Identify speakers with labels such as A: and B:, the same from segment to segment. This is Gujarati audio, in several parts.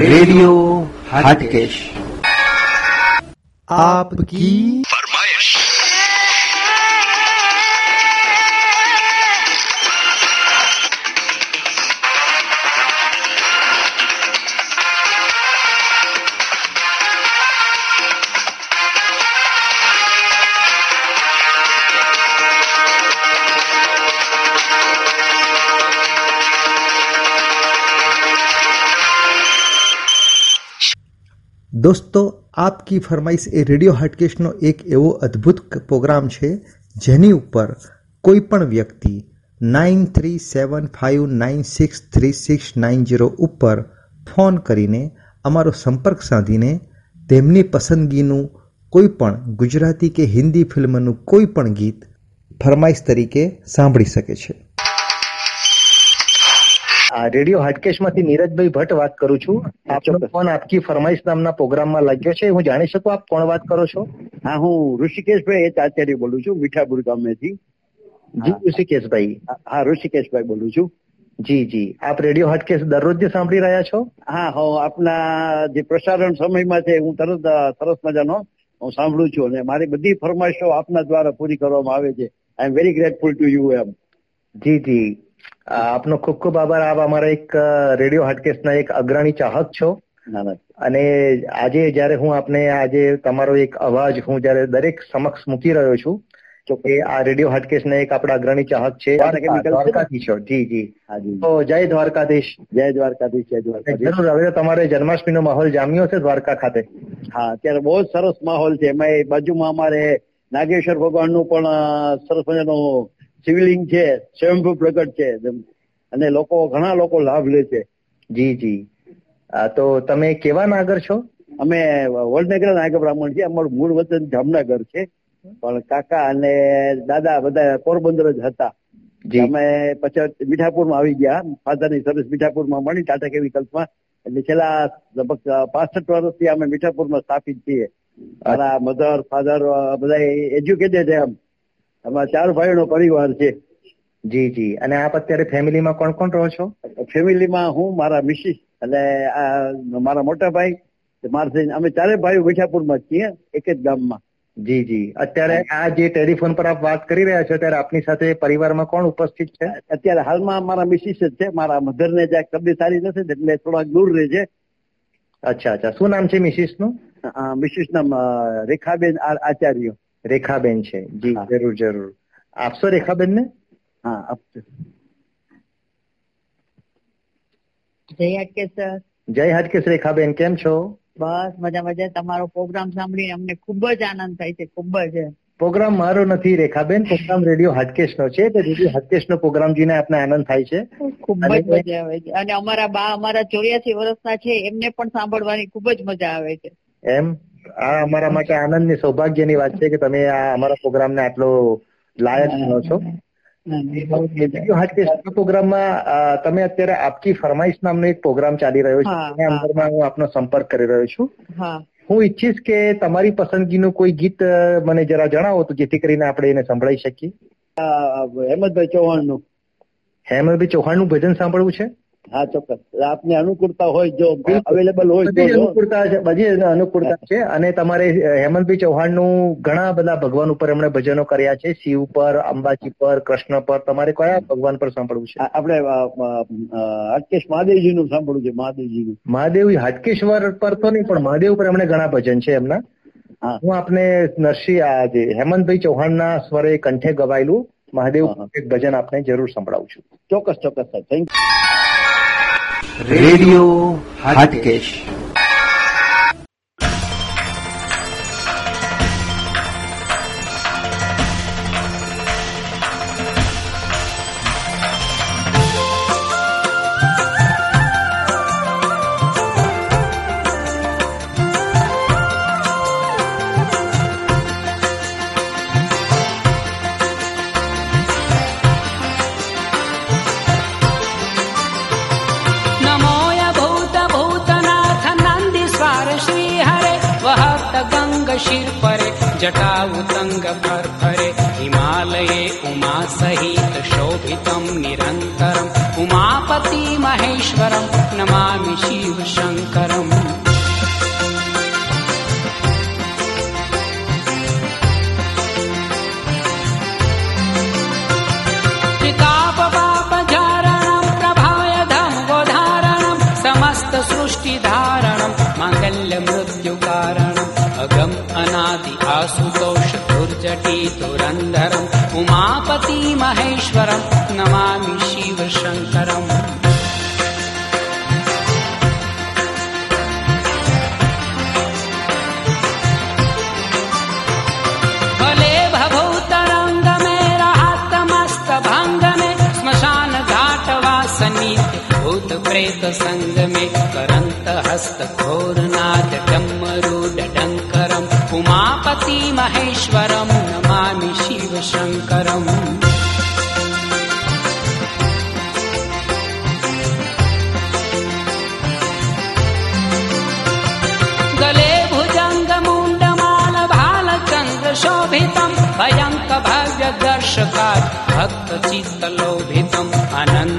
A: રેડિયો હાટકેશ.
B: આપકી
C: દોસ્તો, આપકી ફરમાઈશ એ રેડિયો હાટકેશનો એક એવો અદ્ભુત પ્રોગ્રામ છે, જેની ઉપર કોઈ પણ વ્યક્તિ nine three seven five nine six three six nine zero ઉપર ફોન કરીને અમારો સંપર્ક સાધીને તેમની પસંદગીનું કોઈ પણ ગુજરાતી કે હિન્દી ફિલ્મનું કોઈ પણ ગીત ફરમાઈશ તરીકે સાંભળી શકે છે.
D: રેડિયો હાટકેશમાંથી નીરજભાઈ ભટ્ટ વાત કરું છું. આપનો ફોન આપકી ફરમાઈશ નામના પ્રોગ્રામમાં લાગ્યો છે. હું જાણી શકું આપ કોણ વાત કરો છો?
E: હા હું ઋષિકેશભાઈ આચાર્ય બોલું છું મીઠાપુર ગામેથી.
D: જી ઋષિકેશભાઈ.
E: હા ઋષિકેશભાઈ બોલું છું.
D: જી જી. આપ રેડિયો હાટકેશ દરરોજ સાંભળી રહ્યા છો?
E: હા હો આપના જે પ્રસારણ સમયમાં છે હું તરત સરસ મજાનો હું સાંભળું છું અને મારી બધી ફરમાઈશો આપના દ્વારા પૂરી કરવામાં આવે છે. I am very grateful to you એમ.
D: જી જી. આપનો ખૂબ ખૂબ આભાર. આપ અમારા એક રેડિયો ના એક અગ્રણી ચાહક છો.
E: ના ના
D: અને આજે જ્યારે હું આપને આજે તમારો એક અવાજ હું જ્યારે દરેક સમક્ષ મૂકી રહ્યો છું કે આ રેડિયો ના એક આપણા અગ્રણી ચાહક છે.
E: દ્વારકા chemical છે?
D: દ્વારકાથી છો જી જી. તો જય દ્વારકાધીશ.
E: જય દ્વારકાધીશ જય દ્વારકાધીશ.
D: જરૂર હવે તમારે જન્માષ્ટમીનો માહોલ જામ્યો છે દ્વારકા ખાતે?
E: હા અત્યારે બહુ સરસ માહોલ છે. એમાં બાજુમાં અમારે નાગેશ્વર ભગવાનનું પણ સરસ મજાનું શિવલિંગ છે સ્વયંભૂ પ્રગટ છે અને લોકો ઘણા લોકો લાભ લે છે.
D: જી જી. તો તમે કેવા નાગર છો?
E: અમે વડનગર નાગર બ્રાહ્મણ છીએ. અમારું મૂળ વતન જામનગર છે. પણ કાકા અને દાદા બધા પોરબંદર જ હતા. અમે પછી મીઠાપુરમાં આવી ગયા. ફાધરની સર્વિસ મીઠાપુરમાં મળી ટાટા કેમિકલ્સમાં એટલે છેલ્લા લગભગ પાસઠ વર્ષથી અમે મીઠાપુરમાં સ્થાપિત છીએ. મારા મધર ફાધર બધા એજ્યુકેટેડ છે એમ. અમારા ચાર ભાઈઓનો પરિવાર છે.
D: જી જી. અને આપ અત્યારે ફેમિલીમાં કોણ કોણ રહો છો?
E: ફેમિલીમાં હું મારા મિસિસ અને આ મારા મોટા ભાઈ. મારા થઈને અમે ચારે ભાઈઓ વિઠાપુરમાં છીએ એક જ ગામમાં.
D: જી જી. અત્યારે આ જે ટેલિફોન પર આપ વાત કરી રહ્યા છો ત્યારે આપની સાથે પરિવારમાં કોણ ઉપસ્થિત છે?
E: અત્યારે હાલમાં મારા મિસિસ જ છે. મારા મધર ને જ્યાં તબિયત સારી નથી એટલે થોડાક દૂર રહે છે.
D: અચ્છા અચ્છા. શું નામ છે મિસિસનું
E: મિસિસ નામ રેખાબેન આચાર્ય.
D: રેખાબેન છે. જી જરૂર જરૂર. આપશો રેખાબેન ને
E: હા આપશો
F: જય હાટકેસર
D: જય હાટકેશ રેખાબેન કેમ છો?
F: બસ મજા મજા. તમારો પ્રોગ્રામ સાંભળીને અમને ખૂબ જ આનંદ થાય છે ખૂબ જ.
D: પ્રોગ્રામ મારો નથી રેખાબેન પ્રોગ્રામ રેડિયો હાટકેશ નો છે તો રેડિયો હાટકેશ નો પ્રોગ્રામ જીને આપને આનંદ થાય છે.
F: ખૂબ જ મજા આવે છે. અને અમારા બા અમારા ચોર્યાસી વર્ષના છે એમને પણ સાંભળવાની ખૂબ જ મજા આવે છે.
D: એમ? આ અમારા માટે આનંદની સૌભાગ્યની વાત છે કે તમે આ અમારા પ્રોગ્રામને આટલો લાયક ગણો છો. રેડિયો હાટકેશ પ્રોગ્રામમાં તમે અત્યારે આપકી ફરમાઈશ નામનો એક પ્રોગ્રામ ચાલી રહ્યો છે. એના અંદરમાં હું આપનો સંપર્ક કરી રહ્યો છું.
F: હું.
D: ઈચ્છીશ કે તમારી પસંદગીનું કોઈ ગીત મને જરા જણાવો તો જેથી કરીને આપણે એને સંભળાઈ શકીએ.
E: હેમંતભાઈ ચૌહાણનું
D: હેમંતભાઈ ચૌહાણનું ભજન સાંભળવું છે?
E: હા ચોક્કસ. આપને અનુકૂળતા હોય જો અવેલેબલ હોય તો
D: અનુકૂળતા છે બધી અનુકૂળતા છે. અને તમારે હેમંતભાઈ ચૌહાણનું ઘણા બધા ભગવાન ઉપર એમણે ભજનો કર્યા છે. શિવ પર અંબાજી પર કૃષ્ણ પર. તમારે કયા ભગવાન પર સાંભળવું છે?
E: આપણે હાટકેશ મહાદેવજી નું સાંભળવું છે મહાદેવજી નું
D: મહાદેવ હાટકેશ્વર પર તો નહીં પણ મહાદેવ ઉપર એમણે ઘણા ભજન છે એમના.
E: હું.
D: આપને નરસિંહ આજે હેમંતભાઈ ચૌહાણના સ્વરે કંઠે ગવાયેલું મહાદેવ એક ભજન આપને જરૂર સંભળાવું છું.
E: ચોક્કસ ચોક્કસ
G: sir thank you radio Hatkesh. वहत गङ्ग शिरपरे जटाउतङ्ग फर्फरे हिमालये उमा सहित शोभितम् निरन्तरम् उमापति महेश महेश्वरं नमामि शिवशङ्करम्। पितापपापजारणं प्रभाय अनादि आसुतोष दुर्जटी तुरन्धरम् उमापति महेश्वरम् नमामि शिवशङ्करम्। फले भूतरङ्गमे रातमस्तभाग मे श्मशानदाटवासनी भूतप्रेत सङ्गमे करन्त हस्तघोर्नाजम्मरुडम् उमापति महेश्वरम् नमामि शिवशङ्करम्। गले भुजङ्गमुण्डमालभालचन्द्रशोभितम् भयङ्कभव्यदर्शकात् भक्तचित्तलोभितम्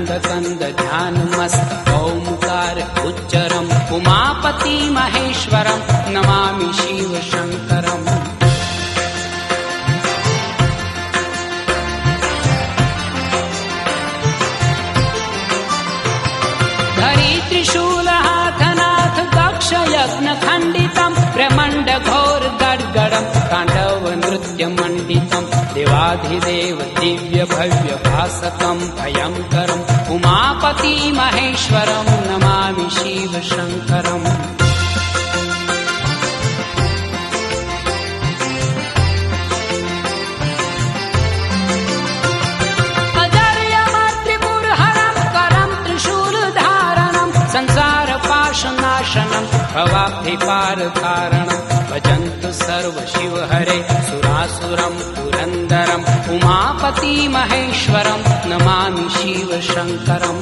G: भव्य ध्यानमस्त ओङ्कार उच्चरम् उमापति महेश्वरम् त्रिशूलहाथनाथ दक्ष यज्ञ खण्डितम् ब्रह्मण्ड घोर गड्गडम् ताण्डव नृत्य मण्डितम् देवाधिदेव दिव्य भव्य भासकम् भयङ्करम् उमापति महेश्वरम् नमामि शिव शङ्करम् भवाब्धिपारकारणम् भजन्तु सर्व शिव हरे सुरासुरम् पुरन्दरम् उमापति महेश्वरम् नमामि शिव शङ्करम्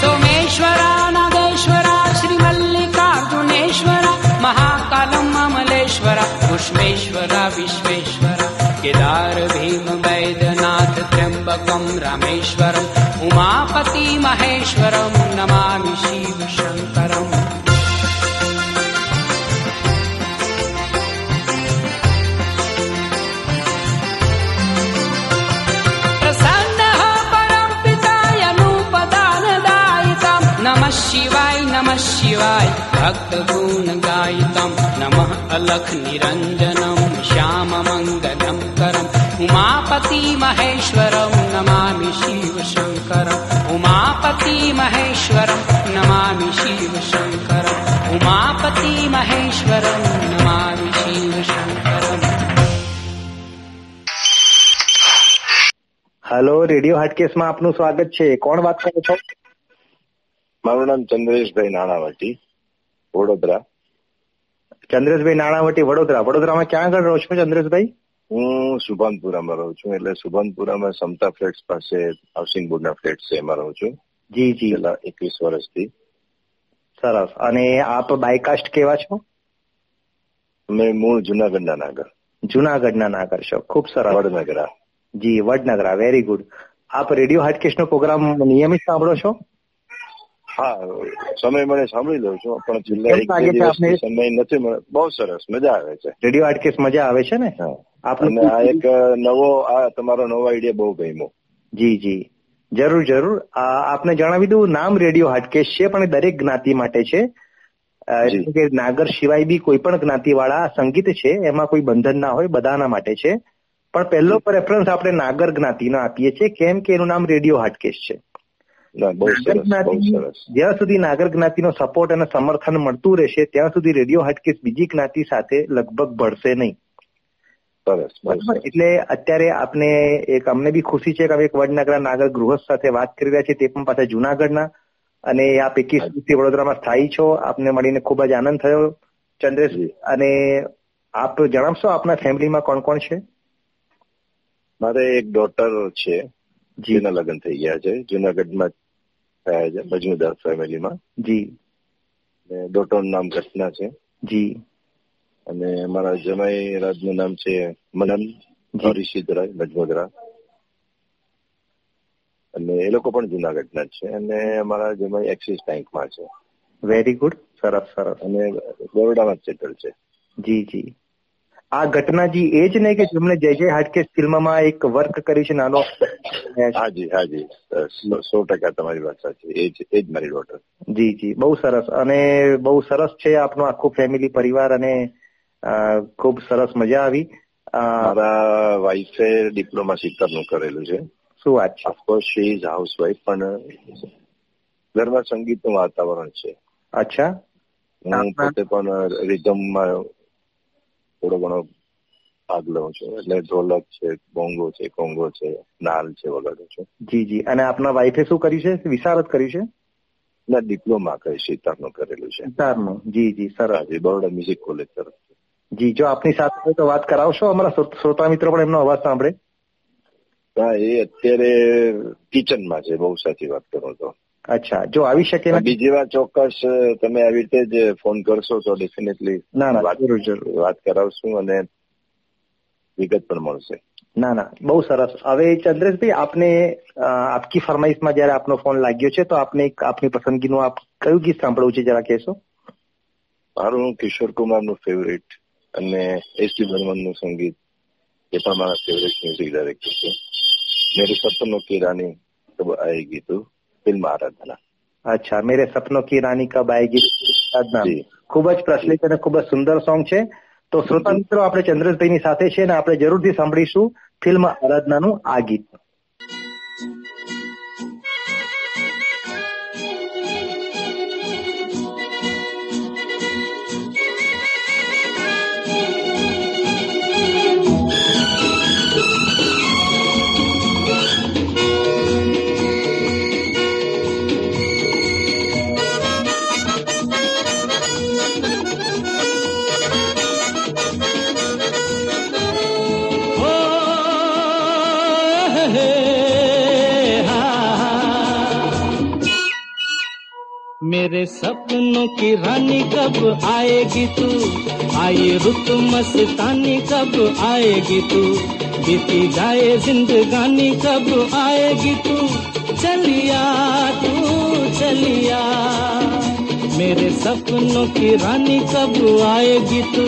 G: सोमेश्वरा नागेश्वरा श्रीमल्लिकार्जुनेश्वर महाकालम् अमलेश्वर पुष्पेश्वरा विश्वेश्वर केदार भीम वैद्यनाथ रामेश्वरम् उमापति महेश्वरम् नमामि शिव शङ्करम्। प्रसन्न हो परम पिताय नूपदानदायितम् नमः शिवाय नमः शिवाय भक्त गुण गायितम् नमः अलख निरञ्जनम् उमापति महेश्वरम् नमामि शिव शङ्करम् उमापति महेश्वरम् नमामि शिव शङ्करम् उमापति महेश्वरम् नमामि शिव शङ्करम्
D: હલો રેડિયો હાટકેસમાં આપનું સ્વાગત છે કોણ વાત કરો છો
B: મારું નામ ચંદ્રેશભાઈ નાણાવટી વડોદરા
D: ચંદ્રેશભાઈ નાણાવટી વડોદરા વડોદરામાં ક્યાં આગળ રહો છો ચંદ્રેશભાઈ
B: હું સુભાનપુરામાં રહું છું એટલે સુભાનપુરામાં સમતા ફ્લેટ્સ પાસે હાઉસિંગ બોર્ડના ફ્લેટ છે એમાં રહું છું.
D: જી જી.
B: છેલ્લા એકવીસ વર્ષથી.
D: સરસ. અને આપ બાયકાસ્ટ કેવા છો?
B: અમે મૂળ જુનાગઢના નાગર.
D: જુનાગઢના નાગર છો. ખૂબ સરસ.
B: વડનગરા.
D: જી વડનગરા. Very good. આપ રેડિયો હાટકેસનો પ્રોગ્રામ નિયમિત સાંભળો છો?
B: હા સમય મને સાંભળી લઉં છું પણ છેલ્લા સમય નથી મળે બહુ સરસ. મજા આવે છે.
D: રેડિયો હાટકેશ મજા આવે છે ને?
B: હા.
D: આપનું
B: આ એક નવો આ તમારો નવો આઈડિયા બહુ ગમ્યો.
D: જી જી. જરૂર જરૂર. આપને જણાવી દઉં નામ રેડિયો હાટકેશ છે પણ દરેક જ્ઞાતિ માટે છે. એટલે કે નાગર સિવાય બી કોઈ પણ જ્ઞાતિવાળા સંગીત છે એમાં કોઈ બંધન ના હોય બધાના માટે છે. પણ પહેલો પ્રેફરન્સ આપણે નાગર જ્ઞાતિનો આપીએ છીએ કેમ કે એનું નામ રેડિયો હાટકેશ છે. જ્ઞાતિ જ્યાં સુધી નાગર જ્ઞાતિનો સપોર્ટ અને સમર્થન મળતું રહેશે ત્યાં સુધી રેડિયો હાટકેશ બીજી જ્ઞાતિ સાથે લગભગ ભળશે નહીં.
B: સરસ
D: બરાબર. એટલે અત્યારે આપને એક અમને બી ખુશી છે કે હવે એક વડનગરના નાગર ગૃહસ્થ સાથે વાત કરી રહ્યા છીએ તે પણ પાછા જુનાગઢના. અને આપ એકવીસ વર્ષથી વડોદરામાં સ્થાયી છો? આપને મળીને ખૂબ જ આનંદ થયો. ચંદ્રેશ અને આપ જણાવશો આપના ફેમિલીમાં કોણ કોણ છે?
B: મારે એક ડોટર છે
D: જી.
B: જેના લગ્ન થઈ ગયા છે જુનાગઢમાં થયા છે મજમુદાર ફેમિલીમાં.
D: જી.
B: ડોટરનું નામ ઘટના છે.
D: જી.
H: અને મારા જમાઈ રાજનું નામ છે મનન હરિસિદ્ધરાય મજમોદરા અને એ લોકો પણ જુનાગઢના છે અને અમારા જમાઈ એક્સિસ બેંકમાં છે.
D: વેરી ગુડ સરસ સરસ.
H: અને બરોડામાં સેટલ છે.
D: જી જી. આ ઘટના જી એ જ નહીં કે જેમણે જય જય હાટકેશ ફિલ્મમાં એક વર્ક કર્યું છે નાનો
H: હાજી હાજી સો- ટકા તમારી વાત સાચી. એ જ એ જ મારી ડોટર
D: જી જી. બહુ સરસ. અને બહુ સરસ છે આપનો આખો ફેમિલી પરિવાર અને ખૂબ સરસ મજા આવી.
H: મારા વાઈફે ડિપ્લોમા સીતરનું કરેલું છે.
D: શું વાત છે?
H: Of course she is house wife પણ ઘરમાં સંગીતનું વાતાવરણ છે.
D: અચ્છા.
H: હું પોતે પણ રિધમમાં થોડો ઘણો ભાગ લઉં છું. એટલે ઢોલક છે બોંગો છે કોંગો છે નાલ છે વગાડું છું.
D: જી જી. અને આપના વાઈફે શું કર્યું છે? વિશારદ કર્યું છે?
H: ના ડિપ્લોમા કઈ સિતારનું કરેલું છે.
D: સિતારનું. જી જી. સરસ.
H: બરોડા મ્યુઝિક કોલેજ તરફ
D: જી જો આપની સાથે તો વાત કરાવશો? અમારા શ્રો- શ્રોતા મિત્રો પણ એમનો અવાજ સાંભળે.
H: હા એ અત્યારે કિચનમાં છે બહુ સાચી વાત કરો તો.
D: અચ્છા જો આવી શકે
H: બીજી વાર ચોક્કસ તમે આવી રીતે જ ફોન કરશો તો ડેફિનેટલી
D: ના ના
H: વાત
D: જરૂર જરૂર.
H: વાત કરાવશું અને વિગત પણ મળશે.
D: ના ના બહુ સરસ. હવે ચંદ્રેશભાઈ આપને આપકી ફરમાઈશમાં જયારે આપનો ફોન લાગ્યો છે તો આપને આપની પસંદગીનું આપ કયું ગીત સાંભળવું છે જરા કહેશો?
H: મારું કિશોર કુમારનું ફેવરેટ અને એસટી બર્મનનું સંગીત એ પણ મારા ફેવરેટ મ્યુઝિક ડાયરેક્ટર છે. મેરે સપનો કી રાની કબ આએગી તું? ફિલ્મ આરાધના.
D: અચ્છા મેરે સપનો કી રાની કબ આएगी
H: આરાધના.
D: ખૂબ જ પ્રચલિત અને ખૂબ જ સુંદર સોંગ છે. તો શ્રોતા મિત્રો આપણે ચંદ્રેશભાઈની સાથે છે અને આપણે જરૂરથી સાંભળીશું ફિલ્મ આરાધનાનું આ ગીત.
I: मेरे सपनों की रानी कब आएगी तू? आई रुत मस्तानी कब आएगी तू? बीती जाए जिंदगानी कब आएगी तू? चलिया तू, चलिया। मेरे सपनों की रानी कब आएगी तू?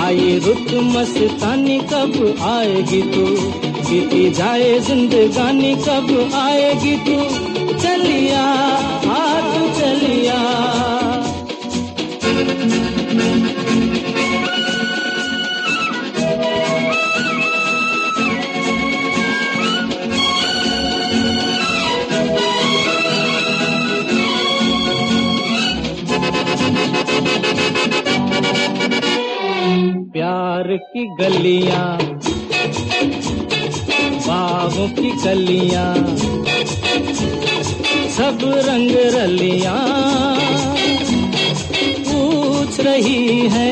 I: आई रुत मस्तानी कब आएगी तू? बीती जाए जिंदगानी कब आएगी तू? चलिया की गलियाँ बागों की कलियाँ सब रंग रलियाँ पूछ रही है।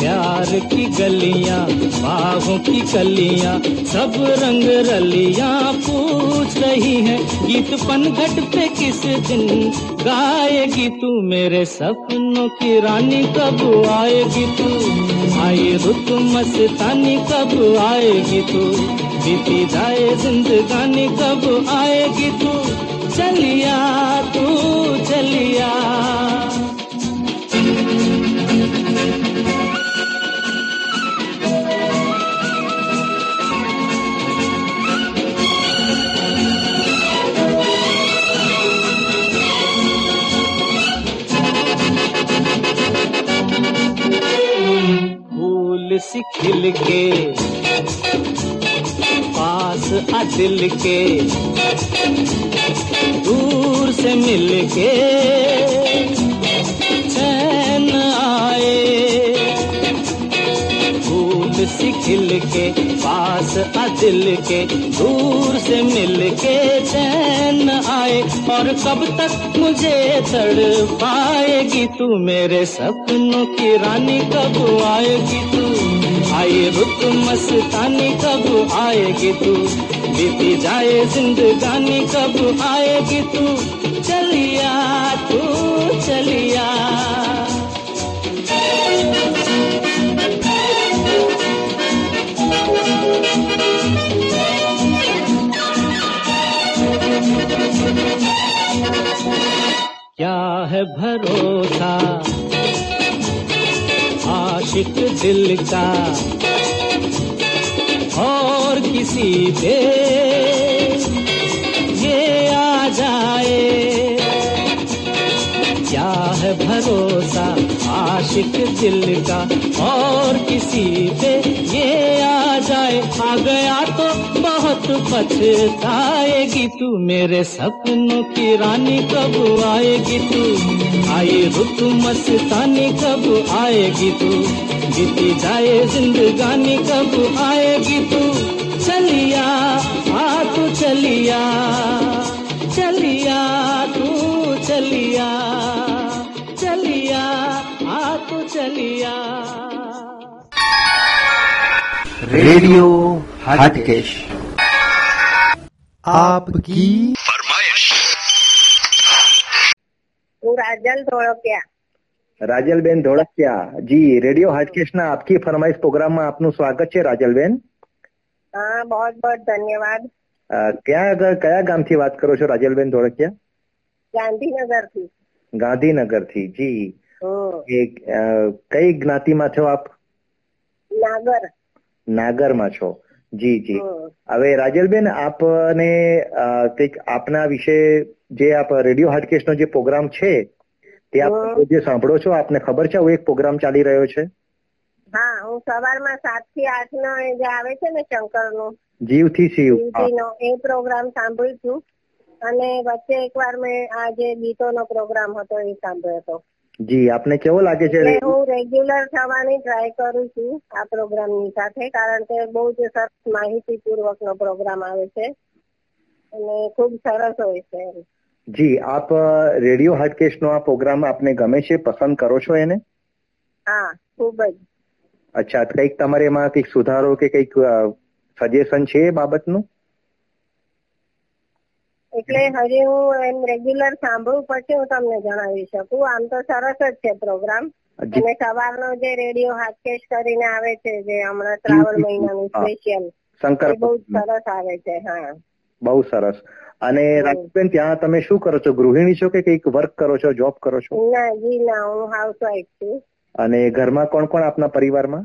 I: प्यार की गलियाँ बागों की कलियाँ सब रंग रलियाँ पूछ रही है। गीत पनघट पे किस दिन गाएगी तू मेरे सपनों की रानी? कब आएगी तू? आए रुत मस्तानी, कब आएगी तू? बीती जाए जिंदगानी, कब आएगी तू? चलिया तू फूल सी खिल के पास आ दिल के दूर से मिल के खिल के पास आ दिल के दूर से मिल के चैन आए। और कब तक मुझे तड़ पाएगी तू मेरे सपनों की रानी कब आएगी तू? आई रुत मस्तानी, कब आएगी तू? बीती जाए जिंदगानी, कब आएगी तू? चलिया तू, चलिया। है भरोसा आशिक दिल का और किसी पे ये आ जाए। क्या है भरोसा? आशिक दिल का। और किसी पे ये आ जाए, आ गया तो बहुत पछताएगी तू। मेरे सपनों की रानी कब आएगी तू? आई रुत मस्तानी कब आएगी तू? बीती जाए जिंदगानी कब आएगी तू?
A: रेडियो हाटकेश
J: आपकी
K: હું રાજલ ધોળકિયા
D: રાજલબેન ધોળકિયા જી રેડિયો હાટકેશના આપકી ફરમાઈશ પ્રોગ્રામમાં આપનું સ્વાગત છે રાજલબેન
K: હા બહોત બહોત ધન્યવાદ
D: અ, ક્યાં આગળ કયા ગામથી વાત કરો છો રાજલબેન ધોળકિયા
K: ગાંધીનગરથી
D: ગાંધીનગરથી જી
K: હમ
D: એ અ, કઈ જ્ઞાતિમાં છો આપ
K: નાગર
D: નાગરમાં છો. જી જી. હવે રાજલબેન આપને કંઈક આપના વિશે જે આપ રેડિયો હાટકેશનો જે પ્રોગ્રામ છે તે આપ જે સાંભળો છો આપને ખબર છે આવો એક પ્રોગ્રામ ચાલી રહ્યો છે?
K: હા હું સવારમાં સાતથી આઠ નો જે આવે છે ને શંકર નો
D: જીવથી શિવ
K: એ પ્રોગ્રામ સાંભળ્યું છું. અને વચ્ચે એકવાર મેં આ જે ગીતોનો પ્રોગ્રામ હતો એ સાંભળ્યો હતો.
D: જી આપને કેવો લાગે છે?
K: હું રેગ્યુલર થવાની ટ્રાય કરું છું આ પ્રોગ્રામની સાથે કારણ કે બહુ જ સરસ માહિતીપૂર્વક નો પ્રોગ્રામ આવે છે અને ખૂબ સરસ હોય છે
D: જી આપ રેડિયો હાટકેશનો આ પ્રોગ્રામ આપને ગમે છે? પસંદ કરો છો એને?
K: હા ખૂબ જ.
D: અચ્છા કંઈક તમારે એમાં કંઈક સુધારો કે કંઈક સજેશન છે એ બાબતનું?
K: એટલે હજી હું એમ રેગ્યુલર સાંભળું પછી હું તમને જણાવી શકું. આમ તો સરસ જ છે પ્રોગ્રામ અને સવારનો જે રેડિયો હાટકેશ કરીને આવે છે જે હમણાં શ્રાવણ મહિનાનું સ્પેશિયલ
D: શંકર
K: બહુ સરસ આવે છે હા.
D: બહુ સરસ. અને રાજબેન ત્યાં તમે શું કરો છો? ગૃહિણી છો કે કંઈક વર્ક કરો છો જોબ કરો છો?
K: ના જી ના હું હાઉસવાઈફ છું.
D: અને ઘરમાં કોણ કોણ આપના પરિવારમાં?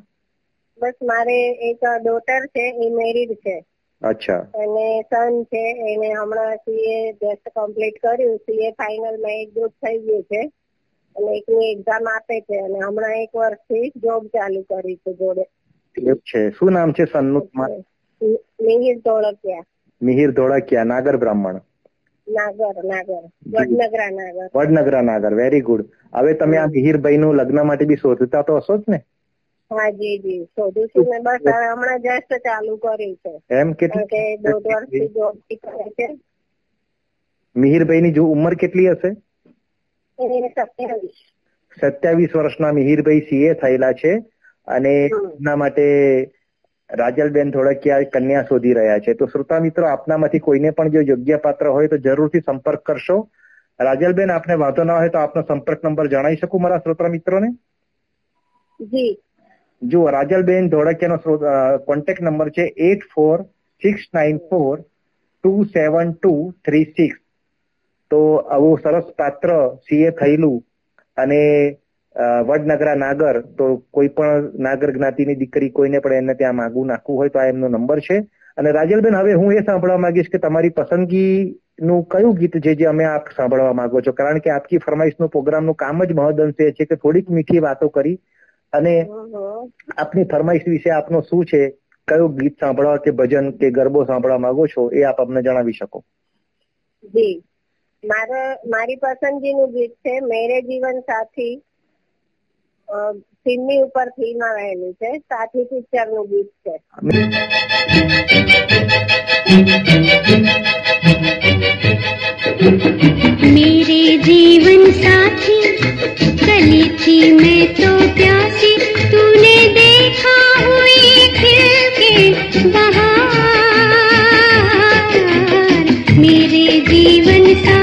K: બસ મારે એક ડોટર છે એ મેરિડ છે.
D: અચ્છા.
K: અને સન છે એને હમણાં સીએ જસ્ટ કમ્પ્લીટ કર્યું. સીએ ફાઇનલમાં એક ગ્રુપ થઈ ગયું છે. અને એકની એક્ઝામ આપે છે. અને હમણાં એક વર્ષથી જોબ ચાલુ કરી છે જોડે.
D: એવું છે. શું નામ છે સનનું?
K: મિહિર ધોળકિયા.
D: મિહિર ધોળકિયા નાગર બ્રાહ્મણ.
K: નાગર નાગર. વડનગરા નાગર.
D: વડનગરા નાગર. વેરી ગુડ હવે તમે આ મિહિરભાઈ નું લગ્ન માટે બી શોધતા તો હશો જ ને?
K: હા જી જી. શોધું છું ને બસ હવે હમણાં જસ્ટ ચાલુ કર્યું છે.
D: એમ
K: કારણ કે દોઢ વર્ષથી જોબ કરે છે.
D: મિહિરભાઈ ની જો ઉંમર કેટલી હશે?
K: સત્યાવીસ.
D: સત્યાવીસ વર્ષના મિહિરભાઈ સીએ થયેલા છે અને એમના માટે રાજલબેન ધોળકિયા કન્યા શોધી રહ્યા છે. તો શ્રોતા મિત્રો આપનામાંથી કોઈને પણ જો યોગ્ય પાત્ર હોય તો જરૂરથી સંપર્ક કરશો. રાજલબેન આપને વાંધો ના હોય તો આપનો સંપર્ક નંબર જણાવી શકું મારા શ્રોતા મિત્રોને?
K: જી.
D: જુઓ રાજલબેન ધોળકિયાનો કોન્ટેક્ટ નંબર છે eight four six nine four two seven two three six. તો આવું સરસ પાત્ર સીએ થયેલું અને વડનગરા નાગર, તો કોઈ પણ નાગર જ્ઞાતિની દીકરી કોઈને પણ એને ત્યાં માગવું નાખવું હોય તો આ એમનો નંબર છે. અને રાજલબેન, હવે હું એ સાંભળવા માંગીશ કે તમારી પસંદગીનું કયું ગીત જે જે અમે આપ સાંભળવા માંગો છો? કારણ કે આપકી ફરમાઈશનું પ્રોગ્રામનું કામ જ મહદ અંશે છે કે થોડીક મીઠી વાતો કરી અને. આપની ફરમાઈશ વિશે આપનો શું છે? કયું ગીત સાંભળવા કે ભજન કે ગરબો સાંભળવા માંગો છો એ આપ અમને જણાવી શકો.
K: જી. મારે મારી પસંદગીનું ગીત છે મેરે જીવન સાથી. ફિલ્મી ઉપર ફિલ્મ રહેલું છે. સાથી પિક્ચરનું ગીત છે.
C: मेरे जीवन साथी
L: गली थी मैं तो प्यासी, तूने देखा हुई खिल के बहार। मेरे जीवन साथी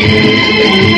A: Thank
C: you.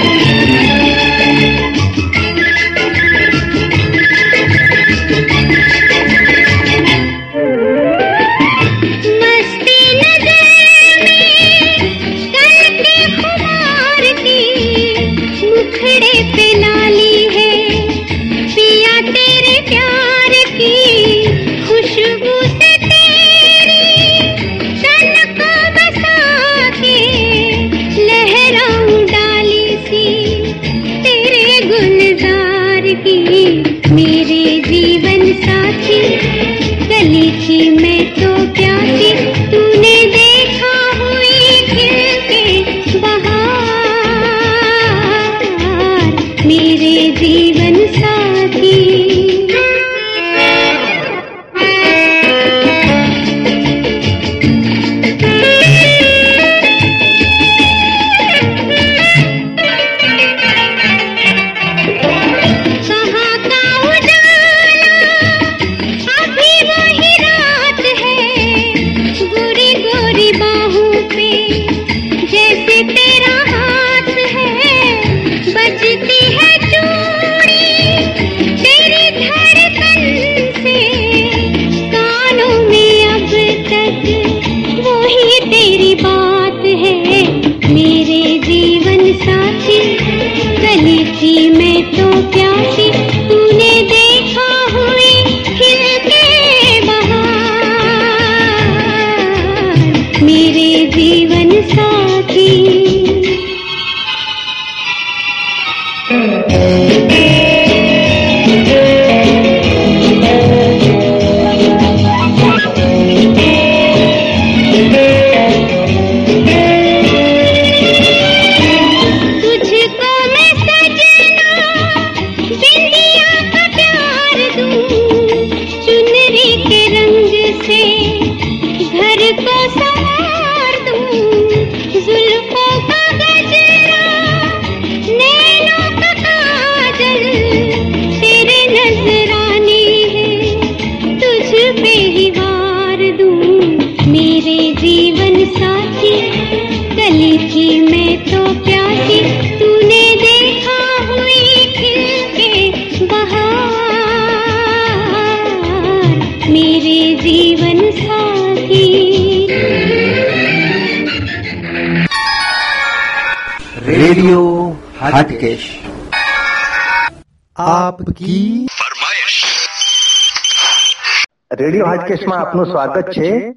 D: રેડિયો હાટકેશમાં આપનું સ્વાગત છે.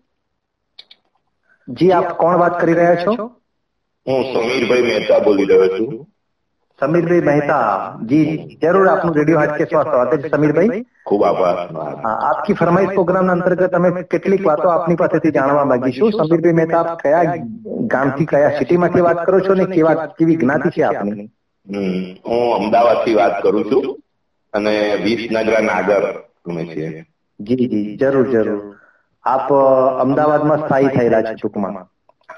D: જી આપ કોણ વાત કરી રહ્યા છો?
B: હું સમીરભાઈ મહેતા બોલી રહ્યો છું.
D: સમીરભાઈ મહેતા. જી જરૂર આપનું રેડિયો હાટકેશમાં સ્વાગત છે સમીરભાઈ.
B: ખૂબ આભાર
D: હા, આપકી ફરમાઈશ પ્રોગ્રામ અંતર્ગત અમે કેટલીક વાતો આપની પાસેથી જાણવા માંગીશું. સમીરભાઈ મહેતા આપ કયા ગામથી કયા સિટીમાંથી વાત કરો છો ને કેવા કેવી જ્ઞાતિ છે આપની?
B: હું અમદાવાદથી વાત કરું છું અને વિસનગર નાગર અમે છીએ.
D: જી જી જરૂર જરૂર આપ અમદાવાદમાં સ્થાયી થયેલા છો ટૂંકમાં.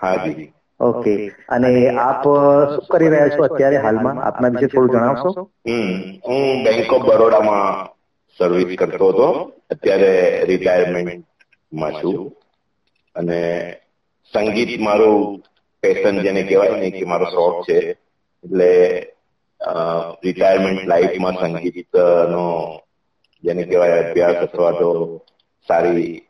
B: હાજી
D: ઓકે. અને આપ શું કરી રહ્યા છો અત્યારે હાલમાં? આપના વિશે થોડું જણાવશો?
B: હું બેંક ઓફ બરોડામાં સર્વિસ કરતો હતો. અત્યારે રિટાયરમેન્ટમાં છું. અને સંગીત મારું પેશન જેને કહેવાય ને કે મારો શોખ છે. એટલે રિટાયરમેન્ટ લાઈફમાં સંગીત નો જેને કહેવાય અભ્યાસ અથવા તો સારી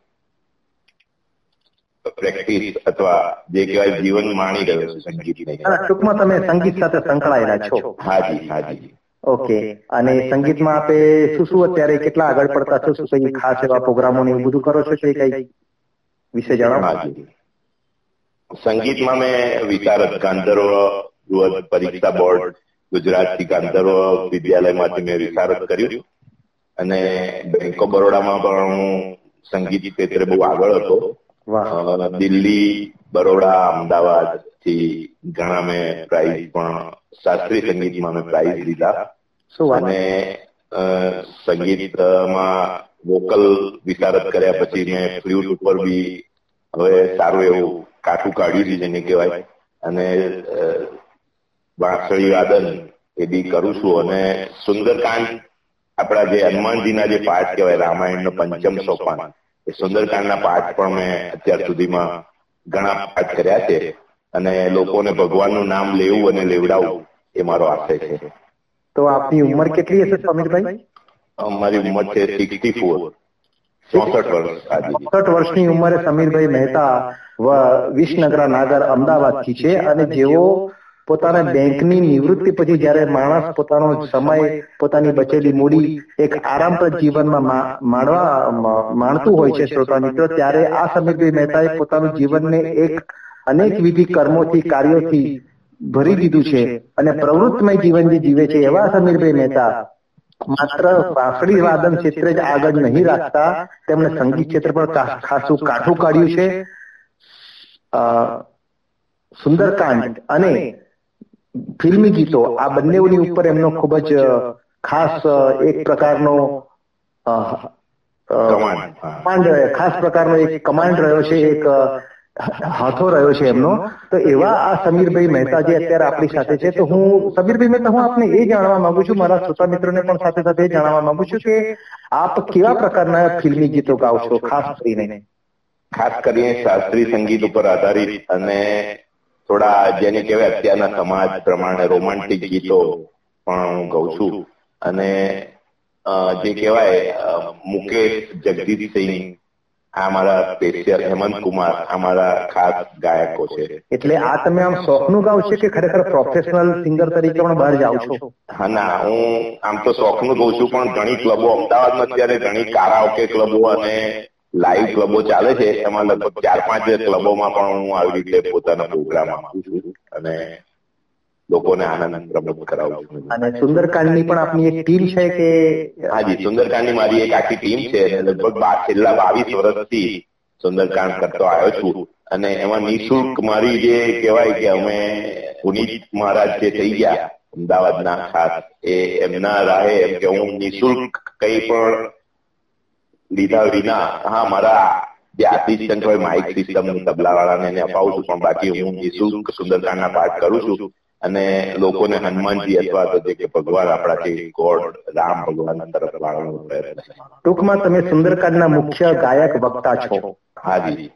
B: પ્રેક્ટિસ અથવા જે કહેવાય જીવન માણી રહ્યો છે સંગીતને.
D: ટૂંકમાં તમે સંગીત સાથે સંકળાયેલા છો.
B: હાજી હાજી.
D: ઓકે. અને સંગીતમાં આપે શું શું અત્યારે કેટલા આગળ પડતા છો? શું કઈ ખાસ એવા પ્રોગ્રામો ને એવું બધું કરો છો કે કઈ વિશે જણાવો?
B: સંગીતમાં મેં વિચારક ગાંધર્વ ધ્રુવ પરીક્ષા બોર્ડ ગુજરાતથી ગાંધર્વ વિદ્યાલયમાંથી મેં વિચારક કર્યું. અને બેંક ઓફ બરોડામાં પણ હું સંગીત ક્ષેત્રે બહુ આગળ હતો. દિલ્હી બરોડા અમદાવાદથી ઘણા મેં પ્રાઇઝ પણ શાસ્ત્રીય સંગીતમાં મેં પ્રાઇઝ લીધા. અને સંગીતમાં વોકલ વિશારદ કર્યા પછી મેં ફ્લ્યુટ ઉપર બી હવે સારું એવું કાઠું કાઢ્યું છે જેને કહેવાય. અને વાંસળી વાદન એ બી કરું છું. અને સુંદરકાંડ આપણા જે હનુમાનજીના જે પાઠ કહેવાય રામાયણનો પંચમ સોપાન એ સુંદરકાંડના પાઠ પણ મેં અત્યાર સુધીમાં ઘણા પાઠ કર્યા છે અને લોકોને ભગવાનનું નામ લેવું અને લેવડાવવું એ મારો આશય છે.
D: તો આપની ઉંમર કેટલી હશે સમીરભાઈ
B: મારી ઉંમર છે સિક્સટી ફોર. ચોસઠ વર્ષ
D: ચોસઠ વર્ષની ઉંમરે સમીરભાઈ મહેતા વિસનગરા નાગર અમદાવાદથી છે અને જેઓ પોતાના બેંકની નિવૃત્તિ પછી જ્યારે માણસ પોતાનો સમય પોતાની બચેલી મૂડી એક આરામપ્રદ જીવનમાં માણવા માણતું હોય છે. શ્રોતા મિત્રો ત્યારે આ સમીરભાઈ મહેતાએ પોતાનું જીવનને એક અનેક વિધિ કર્મોથી કાર્યોથી ભરી દીધું છે. અને પ્રવૃત્તમય જીવન જે જીવે છે એવા સમીરભાઈ મહેતા. માત્ર વાંસળી વાદન ક્ષેત્રે જ આગળ નહીં રાખતા. તેમણે સંગીત ક્ષેત્ર પર ખાસું કાઠું કાઢ્યું છે. અ, સુંદરકાંડ અને ફિલ્મી ગીતો આ બંને ઉપર એમનો ખૂબ જ ખાસ એક પ્રકારનો કમાન્ડ, ખાસ પ્રકારનો એક કમાન્ડ રહ્યો છે એક હાથો રહ્યો છે એમનો. તો એવા આ સમીરભાઈ મહેતા જે અત્યારે આપણી સાથે છે તો હું સમીરભાઈ મહેતા હું આપને એ જાણવા માંગુ છું મારા શ્રોતા મિત્રોને પણ સાથે સાથે એ જાણવા માંગુ છું કે આપ કેવા પ્રકારના ફિલ્મી ગીતો ગાઓ છો ખાસ કરીને?
B: ખાસ કરીને શાસ્ત્રીય સંગીત ઉપર આધારિત અને થોડા જેને કહેવાય અત્યારના સમાજ પ્રમાણે રોમાન્ટિક ગીતો પણ હું ગાઉં છું. અને જે કહેવાય મુકેશ જગદીશસિંહ આ મારા સ્પેશિયલ હેમંત કુમાર આ મારા ખાસ ગાયકો છે.
D: એટલે આ તમે આમ શોખનું ગાવ છે કે ખરેખર પ્રોફેશનલ સિંગર તરીકે પણ બહાર જાઓ છો?
B: હા ના હું આમ તો શોખનું કહું છું પણ ઘણી ક્લબો અમદાવાદમાં અત્યારે ઘણી કારાઓકે ક્લબો અને લાઈવ ક્લબો ચાલે છે. એમાં લગભગ ચાર પાંચ ક્લબોમાં પણ હું આવી રીતે પોતાના પ્રોગ્રામ આપું છું અને લોકોને આનંદ પ્રમોદ કરાવું છું.
D: અને સુંદરકાંડની પણ આપની એક ટીમ છે કે
B: હાજી સુંદરકાંડની મારી એક આખી ટીમ છે. લગભગ છેલ્લા બાવીસ વર્ષથી સુંદરકાંડ કરતો આવ્યો છું. અને એમાં નિઃશુલ્ક મારી જે કહેવાય કે અમે પુનિત મહારાજ જે થઈ ગયા અમદાવાદના ખાસ એ એમના રાહે એમ કે હું નિઃશુલ્ક કઈ પણ લીધા વિના હા મારા જે આસિસ્ટન્ટ હોય માઇક સિસ્ટમ તબલાવાળાને એને અપાવું છું પણ બાકી હું નિઃશુલ્ક સુંદરકાંડના પાઠ કરું છું અને લોકોને હનુમાનજી અથવા તો જે કે ભગવાન આપણા જે ગોડ રામ ભગવાન તરફ વાળવાનો પ્રયત્ન
D: ટૂંકમાં તમે સુંદરકાંડના મુખ્ય ગાયક વક્તા છો
B: હાજી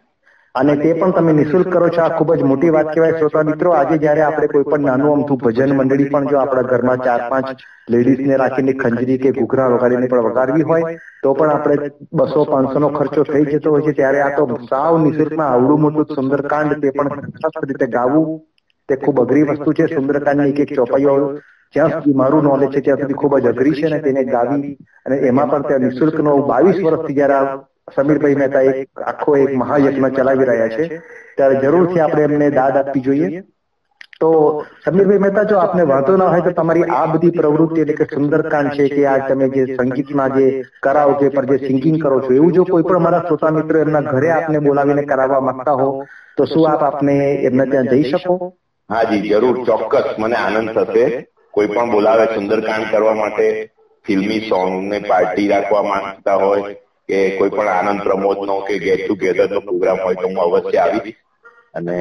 D: અને તે પણ તમે નિઃશુલ્ક કરો છો. આ ખૂબ જ મોટી વાત કહેવાય. શ્રોતા મિત્રો આજે જયારે આપણે કોઈ પણ નાનું અમથું ભજન મંડળી પણ જો આપણા ઘરમાં ચાર પાંચ લેડીઝને રાખીને ખંજરી કે ઘૂઘરા વગાડીને પણ વગાડવી હોય તો પણ આપણે બસો પાંચસો નો ખર્ચો થઈ જતો હોય છે. ત્યારે આ તો સાવ નિઃશુલ્કમાં આવડું મોટું સુંદરકાંડ તે પણ રીતે ગાવું. તે ખૂબ અઘરી વસ્તુ છે. સુંદરકાંડની એક એક ચોપાઈઓ જ્યાં સુધી મારું નોલેજ છે ત્યાં સુધી ખૂબ જ અઘરી છે અને તેને ગાવી અને એમાં પણ ત્યાં નિઃશુલ્કનો બાવીસ વર્ષથી જયારે સમીરભાઈ મહેતા એક આખો એક મહાયજ્ઞ ચલાવી રહ્યા છે. ત્યારે જરૂરથી આપણે એમને દાદ આપવી જોઈએ. તો સમીરભાઈ મહેતા, જો આપને વાંધો ના હોય તો તમારી આ બધી પ્રવૃત્તિ એટલે કે સુંદરકાંડ છે કે આ તમે જે સંગીતમાં જે કરાઓકે પર જે સિંગિંગ કરો છો, એવું જો કોઈ પણ મારા શ્રોતા મિત્રો એમના ઘરે આપને બોલાવીને કરાવવા માંગતા હો, તો શું આપ આપને એમને ત્યાં જઈ શકો?
B: હાજી જરૂર, ચોક્કસ. મને આનંદ થશે. કોઈ પણ બોલાવે સુંદરકાંડ કરવા માટે, ફિલ્મી સોંગ ને પાર્ટી રાખવા માંગતા હોય કે કોઈ પણ આનંદ પ્રમોદ નો કે ગેટ ટુગેધર નો પ્રોગ્રામ હોય તો હું અવશ્ય આવીશ અને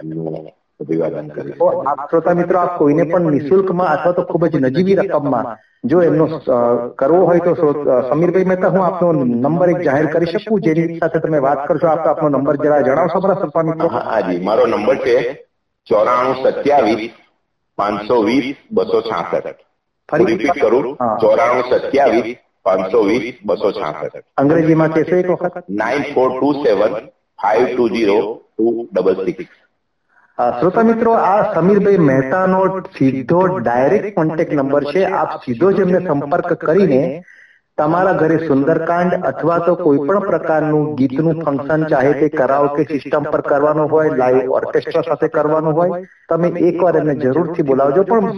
B: એમનું અભિવાદન કરીશ.
D: આપ શ્રોતા મિત્રો આપ કોઈને પણ નિઃશુલ્કમાં અથવા તો ખૂબ જ નજીવી રકમમાં જો એમનો કરવો હોય તો સમીરભાઈ મહેતા હું આપનો નંબર એક જાહેર કરી શકું જેની સાથે તમે વાત કરશો આપ આપનો નંબર જરા જણાવશો મારા શ્રોતા મિત્રો?
B: હા હાજી મારો નંબર છે ચોરાણું સત્યાવીસ પાંચસો વીસ બસો છાસઠ.
D: ફરી
B: રિપીટ કરું. ચોરાણું સત્યાવીસ પાંચસો વીસ બસો છાસઠ.
D: અંગ્રેજીમાં કહેશો એક વખત?
B: Nine four two seven five two zero two double
D: six. શ્રોતા મિત્રો આ સમીરભાઈ મહેતાનો સીધો ડાયરેક્ટ કોન્ટેક્ટ નંબર છે. આપ સીધો જ એમને સંપર્ક કરીને તમારા ઘરે સુંદરકાંડ અથવા તો કોઈ પણ પ્રકારનું ગીતનું ફંક્શન ચાહે તે કરાઓકે સિસ્ટમ પર કરવાનું હોય લાઈવ ઓર્કેસ્ટ્રા સાથે કરવાનું હોય તમે એકવાર એમને જરૂરથી બોલાવજો. પણ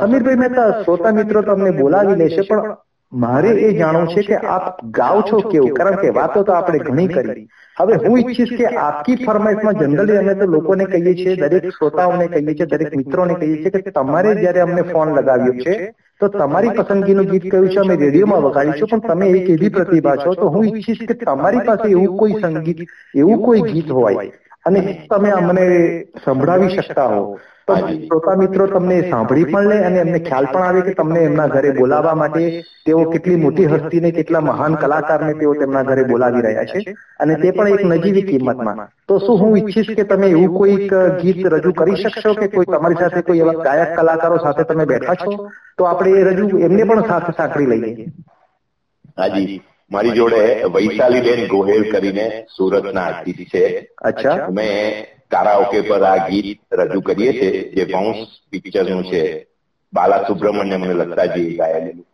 D: સમીરભાઈ મહેતા શ્રોતા મિત્રો તમને બોલાવી લેશે પણ મારે એ જાણવું છે કે આપ ગાઓ છો કેવું કારણ કે વાતો તો આપણે ઘણી કરી. હવે હું ઈચ્છીશ કે આપકી ફરમાઈશમાં જનરલી અમે તો લોકોને કહીએ છીએ, દરેક શ્રોતાઓને કહીએ છીએ, દરેક મિત્રોને કહીએ છીએ કે તમારે જયારે અમને ફોન લગાવ્યો છે, તો તમારી પસંદગીનું ગીત કયું છે અમે રેડિયોમાં વગાડીશું, પણ તમે એક એવી પ્રતિભા છો, તો હું ઈચ્છીશ કે તમારી પાસે એવું કોઈ સંગીત, એવું કોઈ ગીત હોય, અને તમે અમને સંભળાવી શકતા હો. શ્રોતા મિત્રો તમને સાંભળી પણ લે અને એમને ખ્યાલ પણ આવે કે તમને એમના ઘરે બોલાવવા માટે તેઓ કેટલી મોટી હસ્તીને કેટલા મહાન કલાકારને તેઓ તેમના ઘરે બોલાવી રહ્યા છે અને તે પણ એક નજીવી કિંમતમાં. તો શું હું ઈચ્છીશ કે તમે એવું કોઈક ગીત રજૂ કરી શકશો કે કોઈ તમારી સાથે કોઈ એવા ગાયક કલાકારો સાથે તમે બેઠા છો? તો આપણે એ રજૂ એમને પણ સાથે સાંકળી લઈએ.
B: હાજી મારી જોડે વૈશાલીબેન ગોહેલ કરીને સુરતના આર્ટિસ્ટ છે.
D: અચ્છા.
B: અમે કારાઓકે પર આ ગીત રજૂ કરીએ છીએ જે વંશ પિક્ચરનું છે. બાલા સુબ્રમણ્યમ અને લતાજી ગાયેલું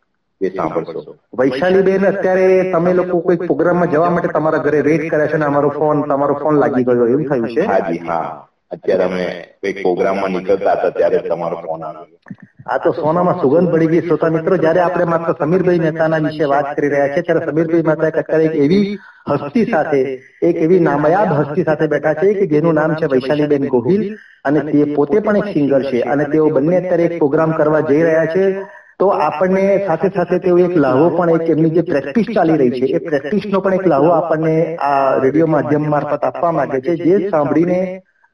B: એ સાંભળશો.
D: વૈશાલીબેન અત્યારે તમે લોકો કોઈ પ્રોગ્રામમાં જવા માટે તમારા ઘરે રેડ કર્યા છે અને અમારો ફોન તમારો ફોન લાગી ગયો એવું થયું છે?
B: હાજી હા. અત્યારે અમે કંઈક પ્રોગ્રામમાં નીકળતા હતા ત્યારે તમારો ફોન આવ્યો.
D: આ તો સોનામાં સુગંધ પડી ગઈ. શ્રોતા મિત્રો, જયારે આપણે માત્ર સમીરભાઈ મહેતાના વિશે વાત કરી રહ્યા છીએ, ત્યારે સમીરભાઈ મહેતા અત્યારે એક એવી હસ્તી સાથે, એક એવી નામયાબ હસ્તી સાથે બેઠા છે કે જેનું નામ છે વૈશાલીબેન ગોહિલ અને તે પોતે પણ એક સિંગર છે અને તેઓ બંને અત્યારે એક પ્રોગ્રામ કરવા જઈ રહ્યા છે. તો આપણને સાથે સાથે તેઓ એક લાહો પણ એક એમની જે પ્રેક્ટિસ ચાલી રહી છે, એ પ્રેક્ટિસનો પણ એક લાહો આપણને આ રેડિયો માધ્યમ મારફત આપવા માંગે છે. જે સાંભળીને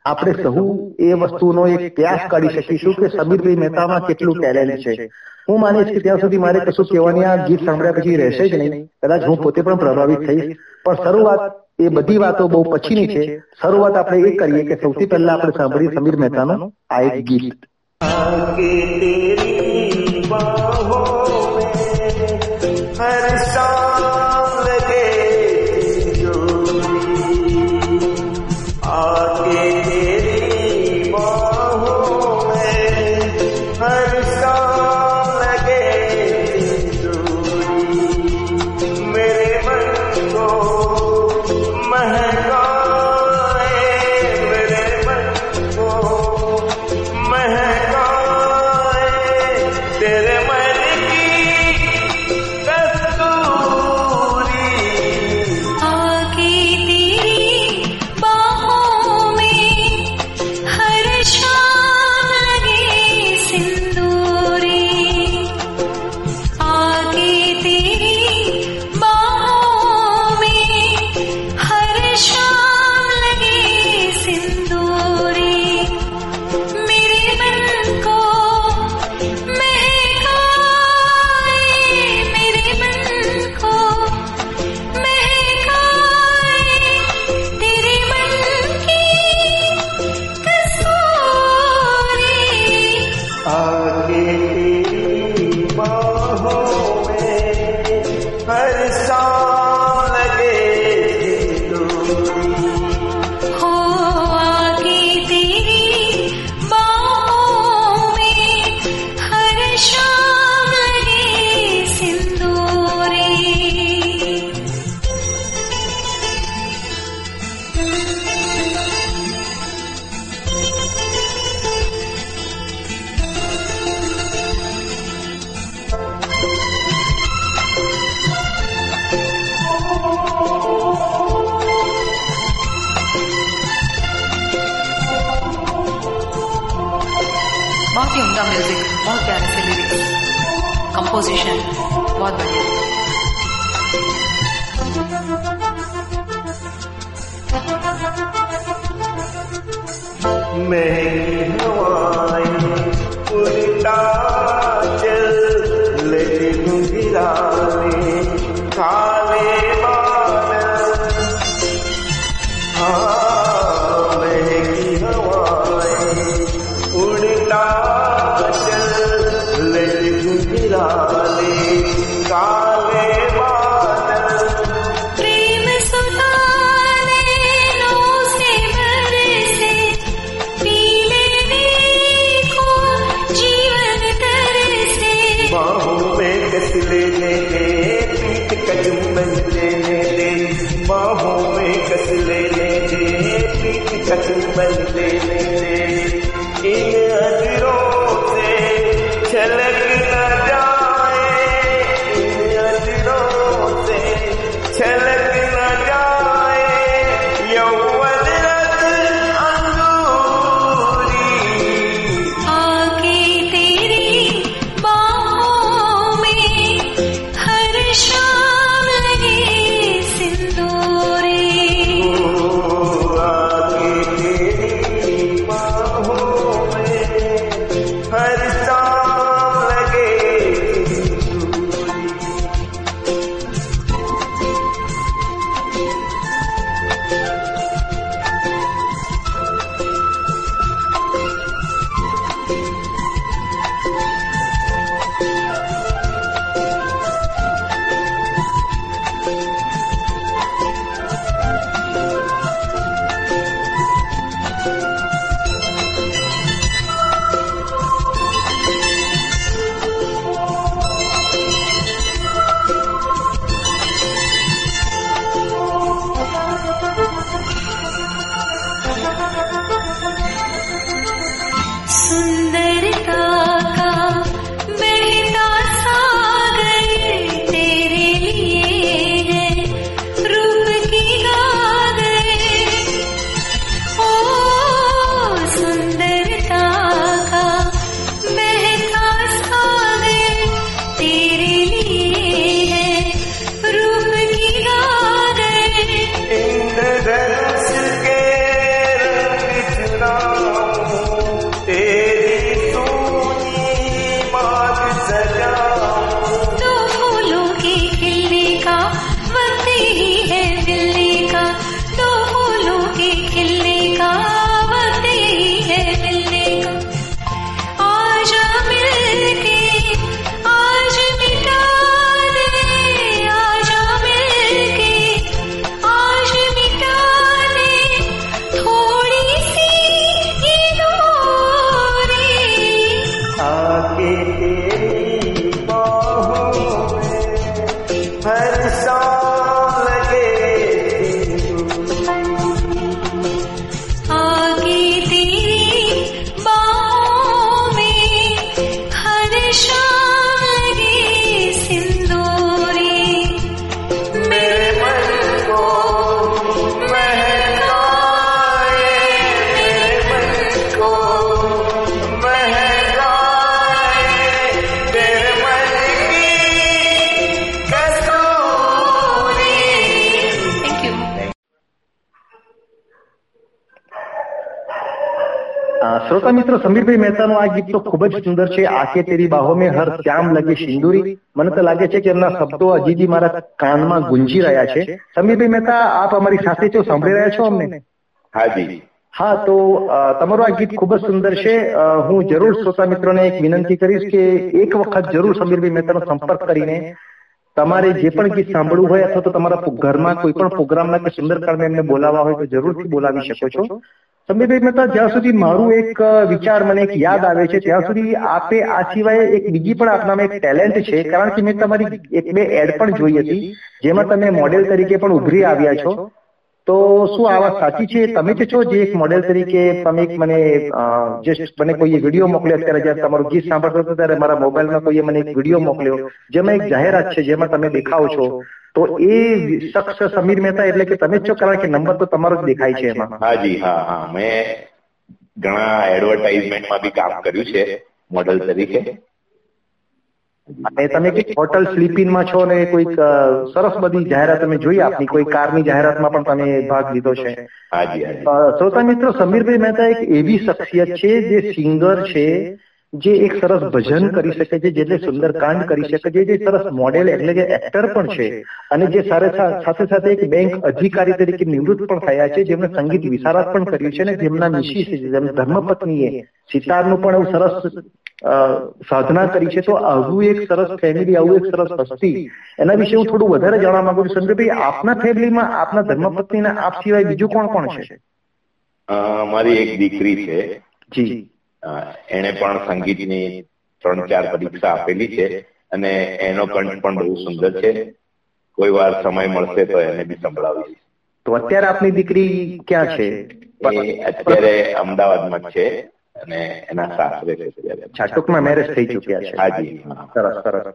D: આપણે સહુ એ વસ્તુનો એક પ્રયાસ કાઢી શકીશું કે સમીરભાઈ મહેતામાં કેટલું ટેલેન્ટ છે? હું માનીશ કે ત્યાં સુધી મારે કશું કહેવાની આ ગીત સાંભળ્યા પછી રહેશે જ નહીં. કદાચ હું પોતે પણ પ્રભાવિત થઈશ. પણ શરૂઆત એ બધી વાતો બહુ પછીની છે. શરૂઆત આપણે એ કરીએ કે સૌથી પહેલા આપણે સાંભળીએ સમીર મહેતાનું આ એક ગીત.
M: लिरिक्स कंपोजिशन बहुत बढ़िया
D: શ્રોતા મિત્રો સમીરભાઈ મહેતાનું આ ગીત તો ખૂબ જ સુંદર છે. આંખે તેરી બાહો મેં હર શ્યામ લગે સિંદુરી. મને તો લાગે છે કે એમના શબ્દો હજી મારા કાનમાં ગુંજી રહ્યા છે. સમીરભાઈ મહેતા આપ અમારી સાથે છો સાંભળી રહ્યા છો અમને?
B: હાજી.
D: હા તો તમારું આ ગીત ખૂબ જ સુંદર છે. હું જરૂર શ્રોતા મિત્રોને એક વિનંતી કરીશ કે એક વખત જરૂર સમીરભાઈ મહેતાનો સંપર્ક કરીને તમારે જે પણ ગીત સાંભળવું હોય અથવા તો તમારા ઘરમાં કોઈ પણ પ્રોગ્રામના કે સુંદરકાળમાં એમને બોલાવવા હોય તો જરૂરથી બોલાવી શકો છો. સમીરભાઈ મહેતા જ્યાં સુધી મારું એક વિચાર મને એક યાદ આવે છે, ત્યાં સુધી આપે આ સિવાય એક બીજી પણ આપનામાં એક ટેલેન્ટ છે, કારણ કે મેં તમારી એક બે એડ પણ જોઈ હતી, જેમાં તમે મોડેલ તરીકે પણ ઉભરી આવ્યા છો. તો શું આ વાત સાચી છે? તમે જ છો જે એક મોડેલ તરીકે, તમે એક મને જે મને કોઈ વીડિયો મોકલ્યો અત્યારે જ્યારે તમારું ગીત સાંભળતો હતો ત્યારે મારા મોબાઈલમાં કોઈએ મને એક વીડિયો મોકલ્યો, જેમાં એક જાહેરાત છે, જેમાં તમે દેખાવ છો. તો એ શખ્સ સમીર મહેતા એટલે કે તમે જ છો? કારણ કે નંબર તો તમારો જ દેખાય છે એમાં.
B: હાજી હા હા. મેં ઘણા એડવર્ટાઇઝમેન્ટમાં બી કામ કર્યું છે મોડેલ તરીકે.
D: અને તમે કંઈક હોટલ સ્લીપિનમાં છો ને કોઈક સરસ બધી જાહેરાત તમે જોઈ આપની કોઈ કારની જાહેરાતમાં પણ તમે ભાગ લીધો છે. શ્રોતા મિત્રો સમીરભાઈ મહેતા એક એવી શખ્સિયત છે જે સિંગર છે જે એક સરસ ભજન કરી શકે છે જે સુંદર કાંડ કરી શકે છે જે સરસ મોડેલ એટલે કે એક્ટર પણ છે અને જે સાથે સાથે સાથે એક બેંક અધિકારી તરીકે નિવૃત્ત પણ થયા છે જેમણે સંગીત વિશારદ પણ કર્યું છે અને જેમના મિશી છે જેમના ધર્મપત્નીએ સિતારનું પણ એવું સરસ સાધના કરી છે તો આવું એક સરસ ફેમિલી આવું એક સરસ હસ્તી એના વિશે હું થોડું વધારે જાણવા માંગુ છું. સંજયભાઈ આપના ફેમિલીમાં આપના ધર્મપત્નીના આપ સિવાય બીજું કોણ કોણ છે?
B: મારી એક દીકરી છે.
D: જી.
B: એને પણ સંગીતની ત્રણ ચાર પરીક્ષા આપેલી છે અને એનો કંઠ પણ બહુ સુંદર છે. કોઈ વાર સમય મળશે તો એને બી સંભળાવીશ.
D: તો અત્યારે આપની દીકરી ક્યાં છે?
B: અત્યારે અમદાવાદમાં છે. અને એના સાસરે છે.
D: અચ્છા, ટૂંકમાં મેરેજ થઈ ચુક્યા છે.
B: હાજી.
D: સરસ સરસ.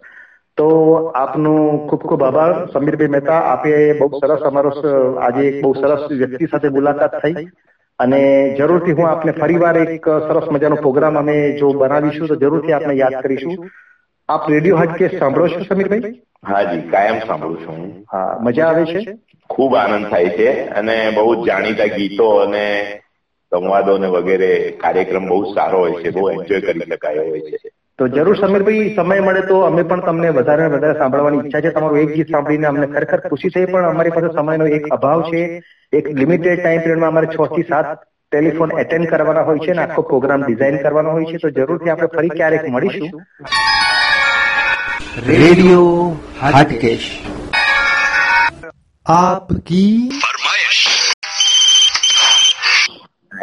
D: તો આપનું ખૂબ ખૂબ આભાર. સમીરભાઈ મહેતા આપે બહુ સરસ અમારો આજે એક બહુ સરસ વ્યક્તિ સાથે મુલાકાત થઈ. અને જરૂરથી હું આપને ફરીવાર એક સરસ મજાનો પ્રોગ્રામ અમે જો બનાવીશું તો જરૂરથી આપને યાદ કરીશું. આપ રેડિયો હાટકેસ સાંભળો છો સમીરભાઈ?
B: હાજી કાયમ સાંભળું છું. હા
D: મજા આવે છે?
B: ખૂબ આનંદ થાય છે અને બહુ જાણીતા ગીતો અને સંવાદો ને વગેરે કાર્યક્રમ બહુ સારો હોય છે બહુ એન્જોય કરી શકાય હોય છે.
D: તો જરૂર સમીરભાઈ સમય મળે તો અમે પણ તમને વધારે વધારે સાંભળવાની ઈચ્છા છે. તમારું એક ગીત સાંભળીને અમને ખરેખર ખુશી થઈ પણ અમારી પાસે સમયનો એક અભાવ છે. એક લિમિટેડ ટાઈમ પીરિયડમાં અમારે છ થી સાત ટેલિફોન એટેન્ડ કરવાના હોય છે અને આખો પ્રોગ્રામ ડિઝાઇન કરવાનો હોય છે. તો જરૂરથી આપણે ફરી ક્યારેક મળીશું.
A: રેડિયો હાટકેશ. આપકી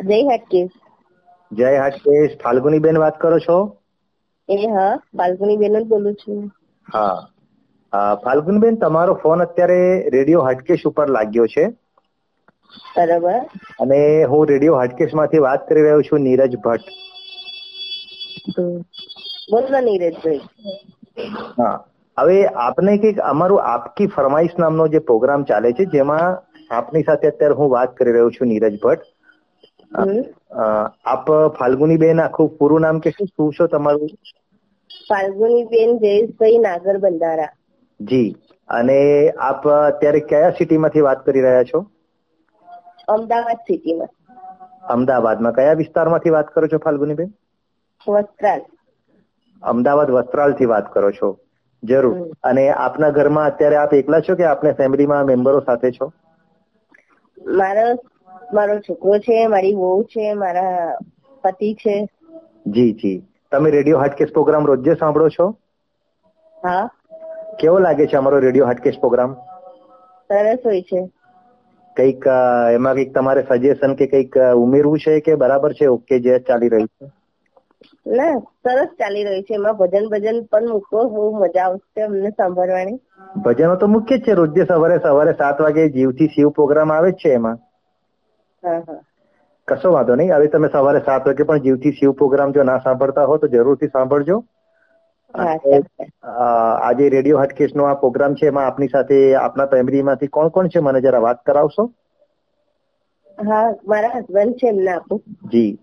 K: જય હાટકેશ
D: જય હાટકેશ ફાલ્ગુની બેન વાત કરો છો?
K: એ હા ફાલ્ગુની બેન જ બોલું છું.
D: હા. ફાલ્ગુની બેન તમારો ફોન અત્યારે રેડિયો હાટકેશ ઉપર લાગ્યો છે.
K: બરાબર.
D: અને હું રેડિયો હાટકેશમાંથી વાત કરી રહ્યો છું નીરજ ભટ્ટ.
K: બોલો નીરજભાઈ
D: હા. હવે આપને કંઈક અમારું આપકી ફરમાઈશ નામનો જે પ્રોગ્રામ ચાલે છે જેમાં આપની સાથે અત્યારે હું વાત કરી રહ્યો છું નીરજ ભટ્ટ. આપ ફાલ્ગુની બેન આખું પૂરું નામ કે શું? શું છો તમારું?
K: ફાલ્ગુની બેન જયેશભાઈ નાગર બંધારા.
D: જી. અને આપ અત્યારે કયા સિટીમાંથી વાત કરી રહ્યા છો?
K: અમદાવાદ સિટીમાં.
D: અમદાવાદમાં. કયા વિસ્તારમાંથી વાત કરો છો ફાલ્ગુની બેન
K: વસ્ત્રાલ.
D: અમદાવાદ વસ્ત્રાલથી વાત કરો છો. જરૂર. અને આપના ઘરમાં અત્યારે આપ એકલા છો કે આપને ફેમિલીમાં મેમ્બરો સાથે છો?
K: મારો મારો છોકરો છે મારી વહુ છે મારા પતિ છે.
D: જી જી. તમે રેડિયો હાટકેસ પ્રોગ્રામ રોજે સાંભળો છો?
K: હા.
D: કેવો લાગે છે અમારો રેડિયો હાટકેસ પ્રોગ્રામ?
K: સરસ હોય છે.
D: કંઈક એમાં કંઈક તમારે સજેશન કે કંઈક ઉમેરવું છે કે બરાબર છે? ઓકે જે ચાલી રહ્યું છે.
K: ના સરસ ચાલી રહ્યું છે. એમાં ભજન ભજન પણ મૂકો બહુ મજા આવશે અમને સાંભળવાની.
D: ભજનો તો મુખ્ય જ છે રોજે સવારે સવારે સાત વાગે જીવથી શિવ પ્રોગ્રામ આવે જ છે એમાં. કશો વાંધો નહીં. હવે તમે સવારે સાત વાગે પણ જીવથી શિવ પ્રોગ્રામ જો ના સાંભળતા હો તો જરૂરથી સાંભળજો. આજે રેડિયો હટકેશ નો આ પ્રોગ્રામ છે એમાં આપની સાથે આપના ફેમિલીમાંથી કોણ કોણ છે મને જરા વાત કરાવશો?
K: હા મારા હસબન્ડ છે એમને આપું.
D: જી.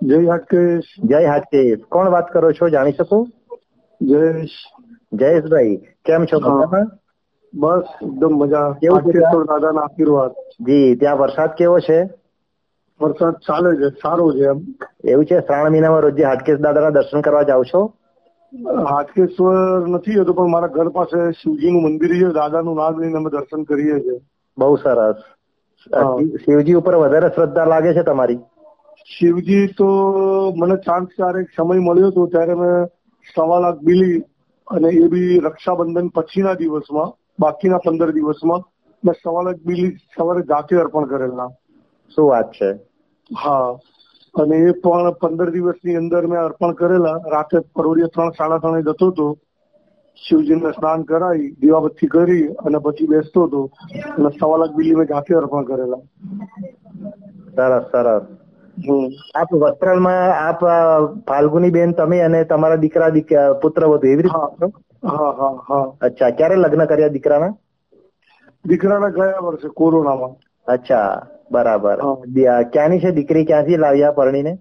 N: જય હાટકેશ
D: જય હાટકેશ કોણ વાત કરો છો જાણી શકું?
N: જયેશ.
D: જયેશભાઈ. કેમ છો
N: તમે
D: મજામાં?
N: બસ એકદમ મજા.
D: કેવું
N: દાદાના આશીર્વાદ.
D: જી ત્યાં વરસાદ કેવો છે?
N: વરસાદ ચાલે છે સારો છે એમ.
D: એવું છે? શ્રાવણ મહિનામાં રોજ હાટકેશ દાદાના દર્શન કરવા જાવ છો?
N: હાટકેશ્વર નથી જતો પણ મારા ઘર પાસે શિવજીનું મંદિર છે દાદાનું નામ લઈને અમે દર્શન કરીએ છીએ.
D: બહુ સરસ. શિવજી ઉપર વધારે શ્રદ્ધા લાગે છે તમારી?
N: શિવજી તો મને ચાન્સ ક્યારેક સમય મળ્યો હતો ત્યારે મેં સવા લાખ બિલી અને એ બી રક્ષાબંધન પછીના દિવસમાં બાકીના પંદર દિવસમાં મેં સવારે બિલી સવારે જાતે અર્પણ કરેલા.
D: શું વાત છે?
N: હા. અને એ પણ પંદર દિવસની અંદર મેં અર્પણ કરેલા. રાતે પરોડીએ ત્રણ સાડા ત્રણે જતો હતો. શિવજીને સ્નાન કરાવી દીવાબત્તી કરી અને પછી બેસતો હતો. અને સવા લાખ બિલી મેં જાતે અર્પણ કરેલા.
D: સરસ સરસ.
N: હમ.
D: આપ વસ્ત્રાલમાં આપ ફાલ્ગુની બેન તમે અને તમારા દીકરા દીકરા પુત્ર વધુ એવી રીતે?
N: હા હા હા.
D: અચ્છા ક્યારે લગ્ન કર્યા દીકરાના?
N: દીકરાના ગયા વર્ષે કોરોનામાં.
D: અચ્છા બરાબર. ક્યાંની છે? દીકરી ક્યાંથી લાવ્યા પરણીને?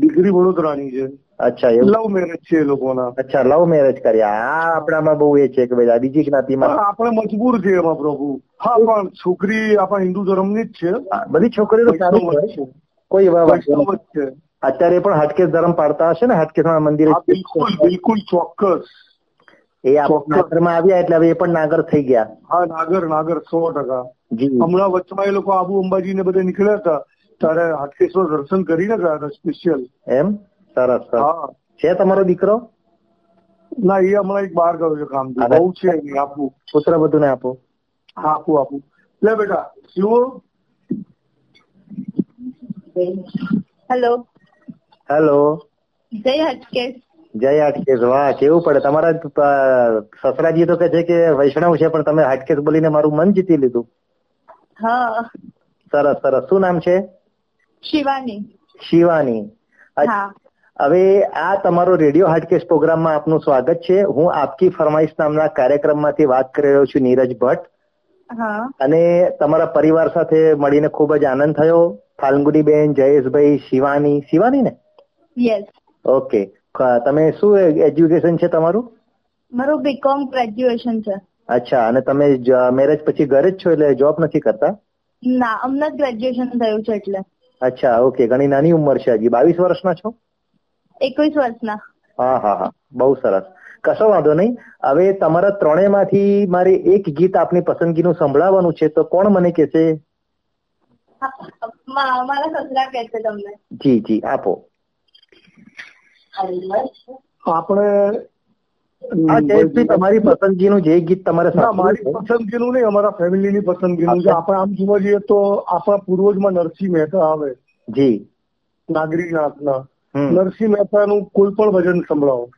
N: દીકરી વડોદરાની છે.
D: અચ્છા એવું?
N: લવ મેરેજ છે લોકોના.
D: અચ્છા લવ મેરેજ કર્યા આ આપણામાં બહુ એ છે કે ભાઈ બીજી જ્ઞાતિમાં.
N: પણ આપણે મજબૂર છે એમાં પ્રભુ. હા પણ છોકરી આપણા હિન્દુ ધર્મની જ છે.
D: બધી છોકરી તો સારી કોઈ એવા અત્યારે પણ હાટકેશ ધર્મ પાડતા હશે ને? હાટકેશ મંદિરે
N: બિલકુલ બિલકુલ ચોક્કસ.
D: એ નાગરમાં આવ્યા એટલે હવે એ પણ નાગર થઈ ગયા.
N: હા નાગર નાગર સો ટકા. હમણાં વચમાં એ લોકો આબુ અંબાજી ને બધે નીકળ્યા હતા. તારે હાટકેશ્વર દર્શન કરીને ગયા હતા સ્પેશિયલ
D: એમ? સરસ
N: હા.
D: છે તમારો દીકરો?
N: ના એ હમણાં એક બહાર ગયો છે કામ બહુ છે એની આપવું
D: પુત્ર બધું ને આપો.
N: હા આપું આપું. લે બેટા શું
F: હેલો
D: હેલો
F: જય હટકેશ.
D: જય હાટકેશ વાહ કેવું પડે? તમારા સસરાજી તો કે છે કે વૈષ્ણવ છે પણ તમે હાટકેશ બોલીને મારું મન જીતી લીધું.
F: હા.
D: સરસ સરસ. શું નામ છે?
F: શિવાની.
D: શિવાની. હવે આ તમારો રેડિયો હાટકેશ પ્રોગ્રામમાં આપનું સ્વાગત છે. હું આપકી ફરમાઈશ નામના કાર્યક્રમમાંથી વાત કરી રહ્યો છું નીરજ ભટ્ટ. અને તમારા પરિવાર સાથે મળીને ખૂબ જ આનંદ થયો. ફાલ્ગુનીબેન જયેશભાઈ શિવાની. શિવાની ને?
F: યસ.
D: ઓકે. તમે શું એજ્યુકેશન છે તમારું?
F: મારું બીકોમ ગ્રેજ્યુએશન છે.
D: અચ્છા અને તમે મેરેજ પછી ઘરે જ છો એટલે જોબ નથી કરતા?
F: ના હમણાં જ ગ્રેજ્યુએશન થયું છે એટલે.
D: અચ્છા ઓકે ઘણી નાની ઉંમર છે હજી. બાવીસ વર્ષના છો?
F: એકવીસ વર્ષના.
D: હા હા હા. બહુ સરસ. કશો વાંધો નહીં. હવે તમારા ત્રણેયમાંથી મારે એક ગીત આપની પસંદગીનું સંભળાવવાનું છે તો કોણ મને કહેશે?
F: મારા સસરા કહે છે તમને.
D: જી જી આપો.
N: આપણે
D: તમારી પસંદગીનું જે ગીત તમારે
N: મારી. પસંદગીનું નહીં અમારા ફેમિલીની પસંદગીનું છે. આપણે આમ જોવા જઈએ તો આપણા પૂર્વજમાં નરસિંહ મહેતા આવે.
D: જી.
N: નાગરીનાથના.
D: હમ.
N: નરસિંહ મહેતાનું કોઈ પણ ભજન સંભળાવો.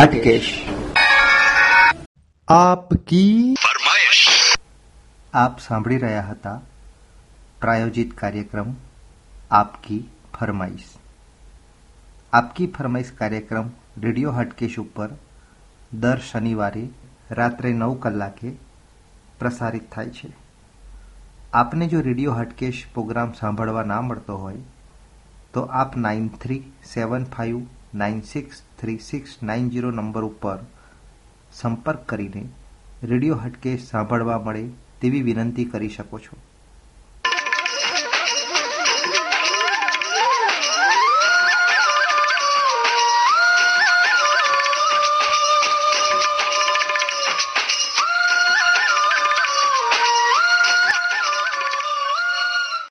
O: હાટકેશ
A: આપકી આપ સાંભળી રહ્યા હતા પ્રાયોજિત કાર્યક્રમ આપકી ફરમાઈશ આપકી ફરમાઈશ કાર્યક્રમ રેડિયો હાટકેશ ઉપર દર શનિવારે રાત્રે નવ કલાકે પ્રસારિત થાય છે આપને જો રેડિયો હાટકેશ પ્રોગ્રામ સાંભળવા ના મળતો હોય તો આપ nine three seven five nine six three six nine zero number ઉપર સંપર્ક કરીને રેડિયો હટકે સાંભળવા મળે તેવી વિનંતી કરી શકો છો.